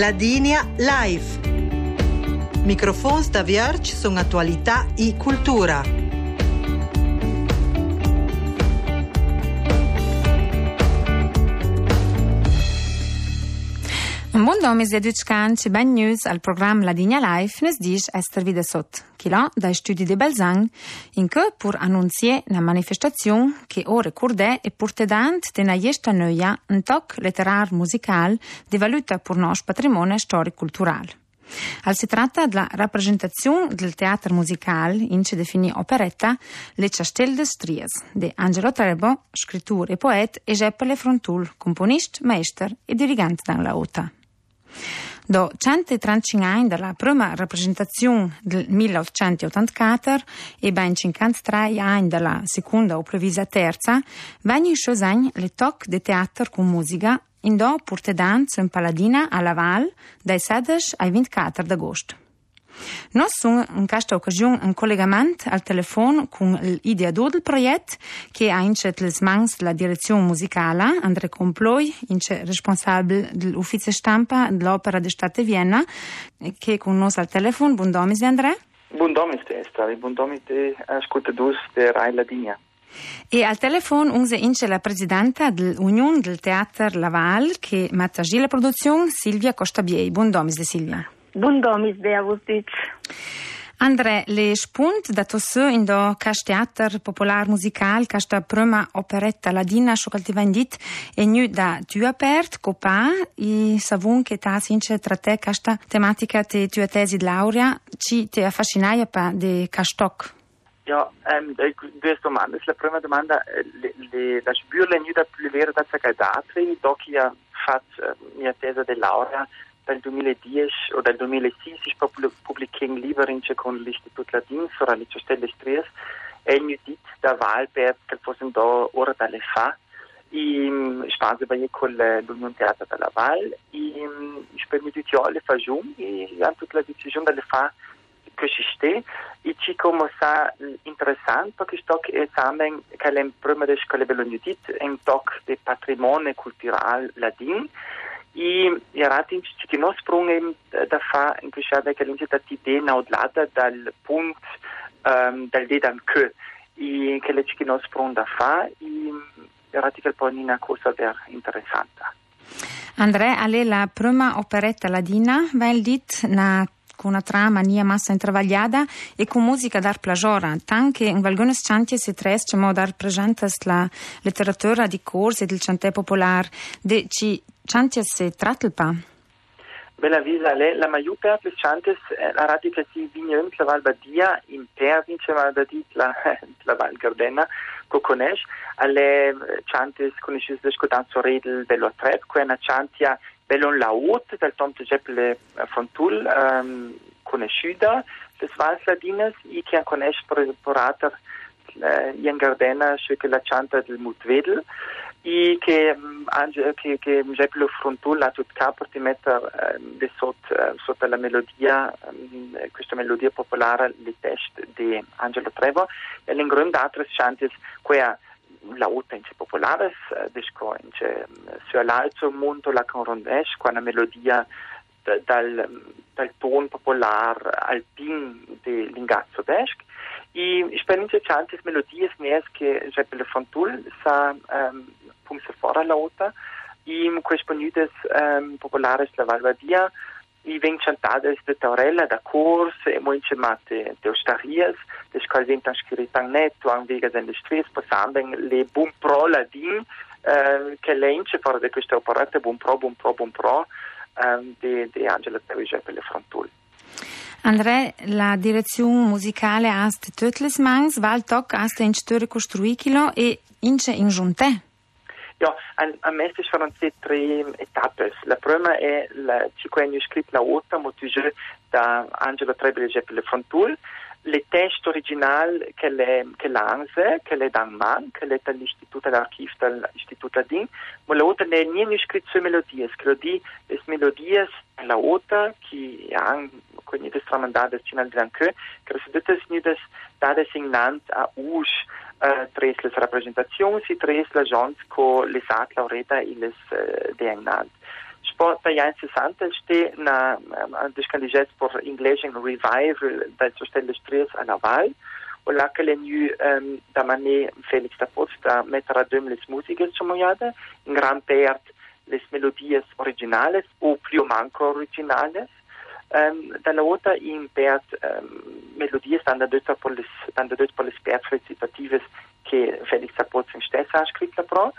Ladinia Live. Microfons da Vierge sono attualità e cultura. Domis de Dutscan, ben news al programma La Digna Life nes dis Esther Videsot, che là dai studi de Belzang, in che pur annunzier una manifestazione che ora ricordè e portedant de na jesta noia un toc letterar musical de valuta pur nos patrimonio storico-cultural. Al si tratta della rappresentazione del teatro musicale, in ci definì operetta, Le Chastel de Stries, di Angelo Trebo, scrittore e poeta, e Geppele Frontul, componist, maester e dirigente dan la OTA. Do 135 anni dalla prima rappresentazione del 1884 e ben 53 anni dalla seconda o previsa terza, vengono sciosegni le toc de teatro con musica in do portedanza in Paladina a Laval dai 16 ai 24 d'agosto. Noi siamo in questa occasione in collegamento al telefono con l'ideatore del progetto che ha incet le mans della direzione musicale, André Comploi, responsabile dell'ufficio stampa dell'Opera di Stato di Vienna, che è con noi al telefono. Buon domis, André. Buon domis, Esther. Buon domis, ascoltatori di Rai Ladinia. E al telefono unse ince la presidenta dell'Unione del Teatro Laval che mattagi la produzione Silvia Costabiei. Buon domis Silvia. Buon domis de avustic. André, le spunt da tosse in do cas teater popular musical, cas da prima operetta ladina, scho ti va indit, e nu da tu apert, copa, i savun che ta since tra te cas da tematica te tua tesi di laurea, ci te affascinaia pa de cas toc. Ja, ähm, due domande. La prima domanda, le, le, la sbürle nu da plevere da Zagadatri, doc io fatto uh, mia tesi di laurea dal 2010 o dal 2006 si pubbliching liberince con l'Istituto Ladin sopra le Costelle Stries e nu dit da Wahlberg che fosse da ora dalle fa. E spazio per con l'Unione Teatro della Val e per mi tutti le fa giù e tutta la decisione dalle fa che ci sta e ci come sa interessante perché sto esame che è prima di scuola bello dit un toc di patrimonio culturale ladin e era tinci che non sprung da fa in cui c'è che l'intera idea naudlata dal punto um, dal dedan che e che le che non sprung da fa era che poi una cosa ver interessante Andrea, alle la prima operetta ladina, dit na con una trama nia massa intravagliata e con musica dar plagiora, tanche in valgones chantie si tres cemo dar presentas la letteratura di corsi del chante popular. De ci chantie se trattelpa. Bella visa, le, la maiu per le chantes, la radica si vigna la Val in per vince Val Badia, la, la Val Gardena, co conosce, alle chantes conosce del scotanzo redel bello trep, che è una chantia Bellon Laut, dal Tomte Geppele Fontul, um, conosciuta, des Valsladines, i che conosce per uh, Ian Gardena, che la chanta del Mutvedel, e che, um, che, che Geppele Fontul ha tutto capo di mettere uh, sotto, sotto la melodia, um, questa melodia popolare, il testo di Angelo Trevo, e l'ingrund altre chantes, quella la utenze populares, desco ince su l'alzo mondo la conrondesh, qua una melodia dal, dal ton popular alpin de l'ingazzo desk, e esperienze chantes melodies neas che Jeppele Fontul sa um, punse fora la ota, e correspondides um, populares la Valvadia, i veng chantades de Taurella da cors e moinche mate de ostarias des qual vent an scritan net o an vega den stres passanden le bun pro la din eh, che lence fora de queste operette bun pro bun pro bun pro eh, de, de Angela Tevige per le frontul. André, la direzione musicale hast tötles mans, val toc hast in störe costruikilo e ince in giunte. Ja, an, a mestre faranno tre etappe. La prima è la cinque scritto la otta, motivata da Angelo Trebele e le Frontul, le teste originali che le che l'ANSE, che le dan man, che le dall'Istituto d'Archiv dall'Istituto Adin, ma la otta ne nie scritto su melodie, che lo di le melodie la otta che han quindi des tramandades cinal danke, che resultates nides dades signant a us Uh, tres les rappresentacions i tres les gens co les at laureta i les uh, dienant. po' dagli anni 60 ste na descandigets por inglese in revival dal sostello stries a Naval. O la che le nu um, da mané Felix da Post da mettere a dum les musiche somoiade in gran pert les melodies originales o più manco originales. um, dalla volta in pert um, melodies dan da dutta por les dan da dutta por les pert recitatives che Felix da Post in stessa ha scritto pro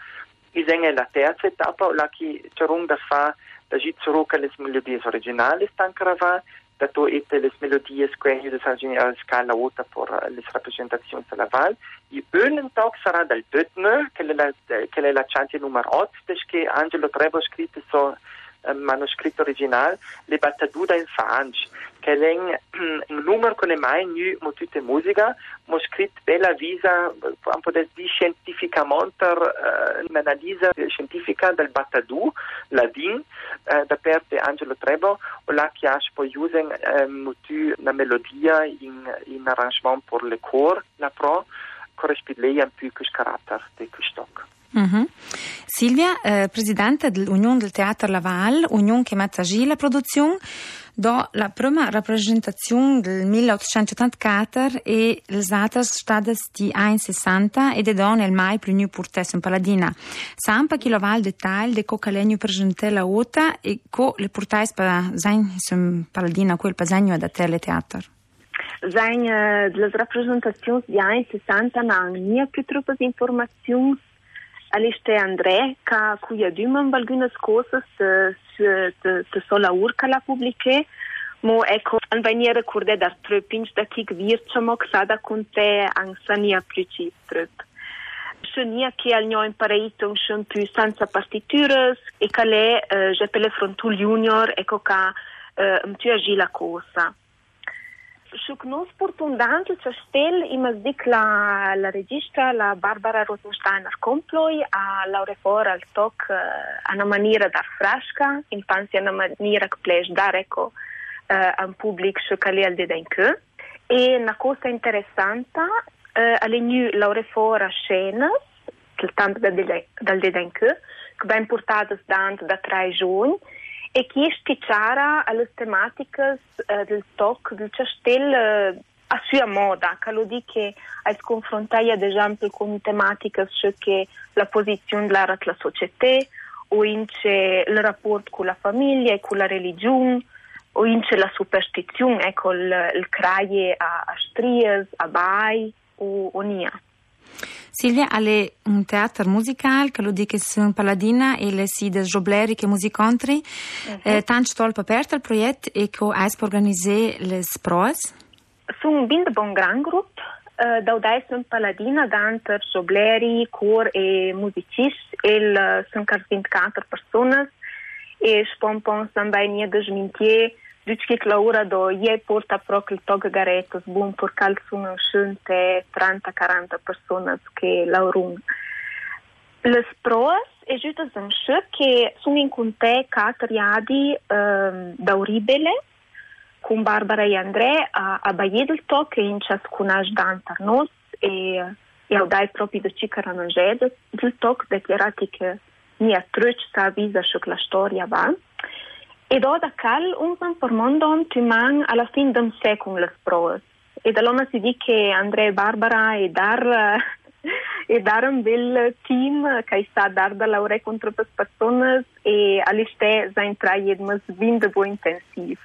Isenge la terza etapa, la che c'erung da fa da jitsuruka les melodies originales tankrava, da to ete les melodies quegli de sarginial scala uta por les rappresentazioni della val. I ölen tog sarà dal dötner, che è la, che è la chanti numero 8, che Angelo Trebo scritte so um, manoscritto originale, le battaduda in fange, che è un numero con le nu mo tutte musica, mo scritto bella visa, un po' di scientificamente, uh, un'analisi scientifica del battadu, ladin, uh, da parte Angelo Trebo, o la che poi usen um, una melodia in, in arrangement per le cor, la pro, corrisponde lei un più che carattere di questo. Mm-hmm. Silvia, eh, presidente dell'Unione del Teatro Laval, Unione che a la produzione, do la prima rappresentazione del 1884 e le date state di 1,60 ed è do nel mai più new purtes in Paladina. Sampa chi lo va al dettaglio de coca legno presente la ota e co le purtais per zain in Paladina quel pasegno da tele teatro. Zain uh, le rappresentazioni di 1,60 non hanno più troppe informazioni Aliște Andrei, ca cu iadumăm algunas cosas de, de, de sola urca la publice, mo ecco, an venia recorde dar tröpinch da kik virčamo ksada kunte ang sania pluci tröp. Šunia ki al njo imparaito šun più senza partituras e cale uh, je pele frontul junior ecco ca uh, mtu agi la cosa. Šukno sportundanču čaštel ima zdik la, la regista, la Barbara Rosensteiner Komploj, a Laure For al tok uh, ana maniera dar frasca, in pansi ana maniera che pleš dar ecco uh, an public šukali al dedenke. E una cosa interessante, uh, alle nu Laure For a scenas, tant dal dedenke, che ben portadas dant da tre giorni, e che sticciara alle tematiche uh, del toc del cestel uh, a sua moda, che lo che a sconfrontare ad esempio con tematiche che la posizione della la società o il rapporto con la famiglia e con la religione o la superstizione, ecco il, il craie a, a stries, a bai o, o nia. Silvia alle un teatro musical che lo dice sono Paladina e le si des Jobleri che musicontri. Uh-huh. Eh, tant stolp aperto il progetto e che hai organizzare le proes? Sono un bin bon gran grup. Uh, da udai sunt Paladina, danter Jobleri, cor e musicisti. El sunt car 24 persoane e spon pons também nia desmintier Deci la ora do je porta proprio il tog garetos bun por cal sono scente 30-40 persone che laurun. Le proas e giusto un che sono in conte catriadi um, da Uribele con Barbara e Andrea a, a Baie del Toc e in ciascuna dantar nos e, e au dai proprio da cicara non del Toc dichiarati che mi ha truc sa avvisa che la storia va. E do da cal un san formondon tu man alla fin d'un secum las proas. E da lona si di che Andrea e Barbara e dar e dar un bel team che sta dar da laure contro le persone e all'iste za intraie mas vinde bo intensiv.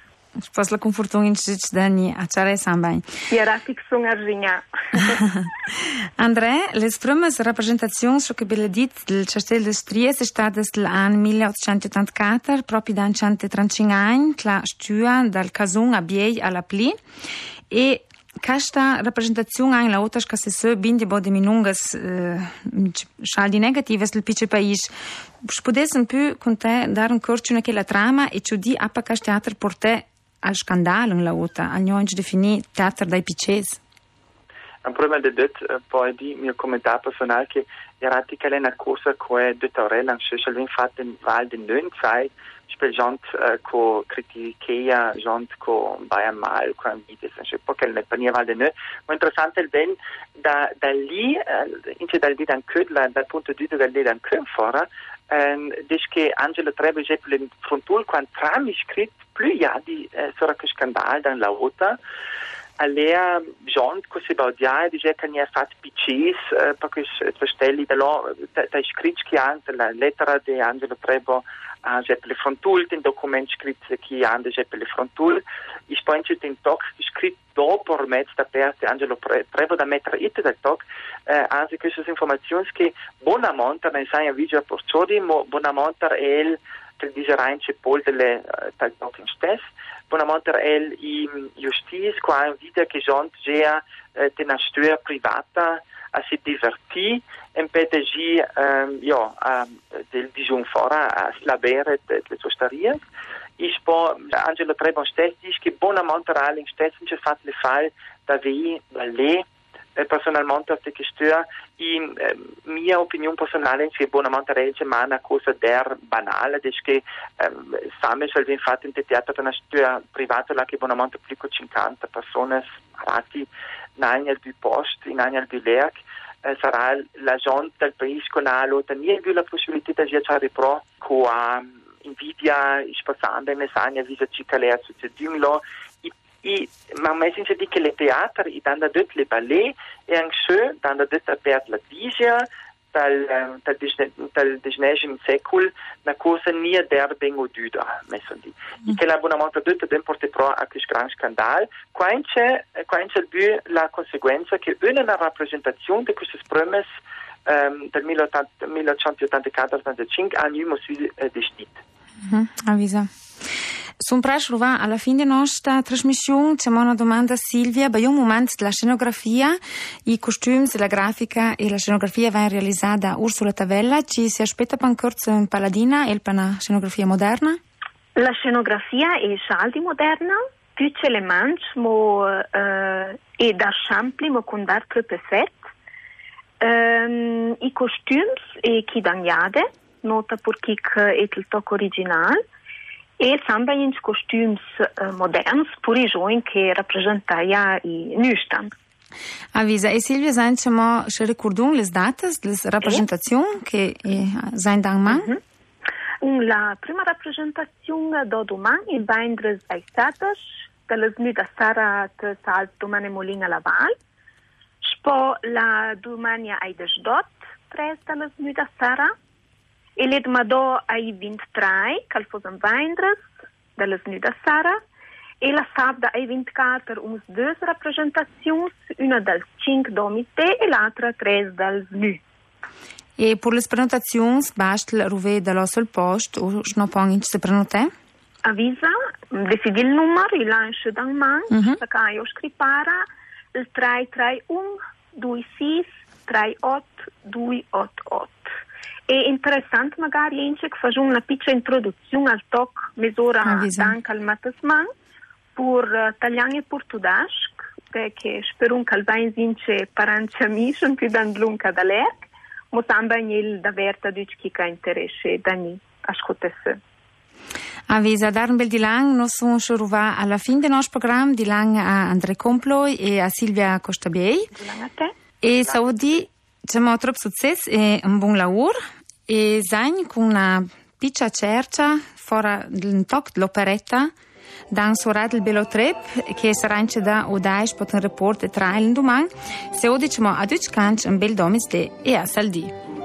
Pas la confortung in cic dani a ciare sambai. Era tic sun arginha. André, les primes rappresentazioni so che belle dit del Castel de Stries è stata l'anno 1884, proprio da 135 anni, la stua dal Casun a Biei alla Pli e questa rappresentazione anche la otra che se bindi bo de minungas eh, scialdi negatives piccolo paese potesse un po' con te dare un corso che la trama e ci di appa questo teatro per te al scandalo in la otra al noi definì teatro dai piccesi. Un problema di det poi di mio commentario personale che che è una cosa che è detto Aurel, anche se infatti in Val di non sai spel gent ko critiqueia gent ko baia mal ko ambites je sais pas quel n'est pas ni val de ne mo interessante il ben da da lì ince dal punto di vista del dan cud fora Angelo Trebe je per il frontul quan tram scrit plus il y a di uh, sora che scandal dans la Alea gent ko se baudia dice che ne ha fatto PCs uh, perché verstelli da lo da scritch che anche la lettera di Angelo Trebo a Jeppe Frontul, den Dokument scritto che ande Jeppe Frontul. Ich penso den Tag scritto dopo ormai da parte Angelo Trevo da mettere it del Tag, eh, anzi queste informazioni che buona monta ne sai a video porciodi, buona monta è il dice reince pol delle uh, tal in stess, buona monta è il justiz qua invita che gente già eh, una storia privata a si divertir en PTG um, ja, um, del disum fora a slabere de, de sostarias. Ich po Angelo Trebon stess dice che buona monterale in stess non c'è fatto le file da vi da lei personalmente a che stua in eh, mia opinione personale che buonamente regge ma una cosa der banale è che eh, same salve infatti in teatro per una stua privata la che buonamente più di 50 persone rati in ogni al post in ogni al lerc eh, sarà la gente del paese non più la possibilità di giocare pro con invidia spazando in messagna vis a cica le associazioni lo i ma mai since di che le teatri i danda dut le ballet e anche danda dut aperto la disia dal dal diciannovesimo secolo una cosa nia der ben oduda messo di e che l'abbonamento dut den porte pro a questo gran scandal quando quando il la conseguenza che una rappresentazione di queste promes um, del 1884-85 a New Mosville eh, di Stit. Mm-hmm. Avvisa. Sunt prașruva alla fine nostra trasmissione c'è una domanda a Silvia, bei un momento della scenografia, i costumi, la grafica e la scenografia vanno realizzati da Ursula Tavella, ci si aspetta corso in Paladina e una scenografia moderna? La scenografia è saldi moderna, più ce le mangi, mo eh, e da shampli, mo con dar proprio effetto. Um, I costumi e chi danjade, nota perché è il tocco originale, e in costumes uh, moderns, pur i giovani che rappresentano i Nüstern. Avisa, e Silvia, sentiamo, se ricordano le date delle rappresentazioni che sono da man? Mm-hmm. La prima rappresentazione da domani è venerdì ai Satas, dalla snuda Sara Salt domani Molina Laval, poi la domani ai Desdot, tres dalla snuda Sara, Ele é de Madó aí 23, que ele faz em Vendras, da Sara. Ela sabe da 24 uns duas representações, uma das cinco do Omité e l'altra três das NU. E por le prenotazioni basta ruve da lo sul post o non può se prenotare? Avisa, decidi il numero, il lancio da man, uh -huh. perché io scripara il 331 26 38 288. È interessante magari anche che facciamo una piccola introduzione al talk mezz'ora anche al matasman per italiano e portoghese che spero che il bain vince parancia mission più da lunga da l'ERC ma samba il da chi ha interesse da ni ascoltesse. Avisa dar un bel di lang, noi siamo arrivati alla fine del nostro programma, di lang a André Comploi e a Silvia Costabiei. Di lang a te. E saudi, c'è molto successo e un buon lavoro. E zain una piccia cercia fora toc l'operetta dan sorat il belotrep che sarà in da odais pot un report e trail domani se odicemo a duc canc un bel domis de e a saldi.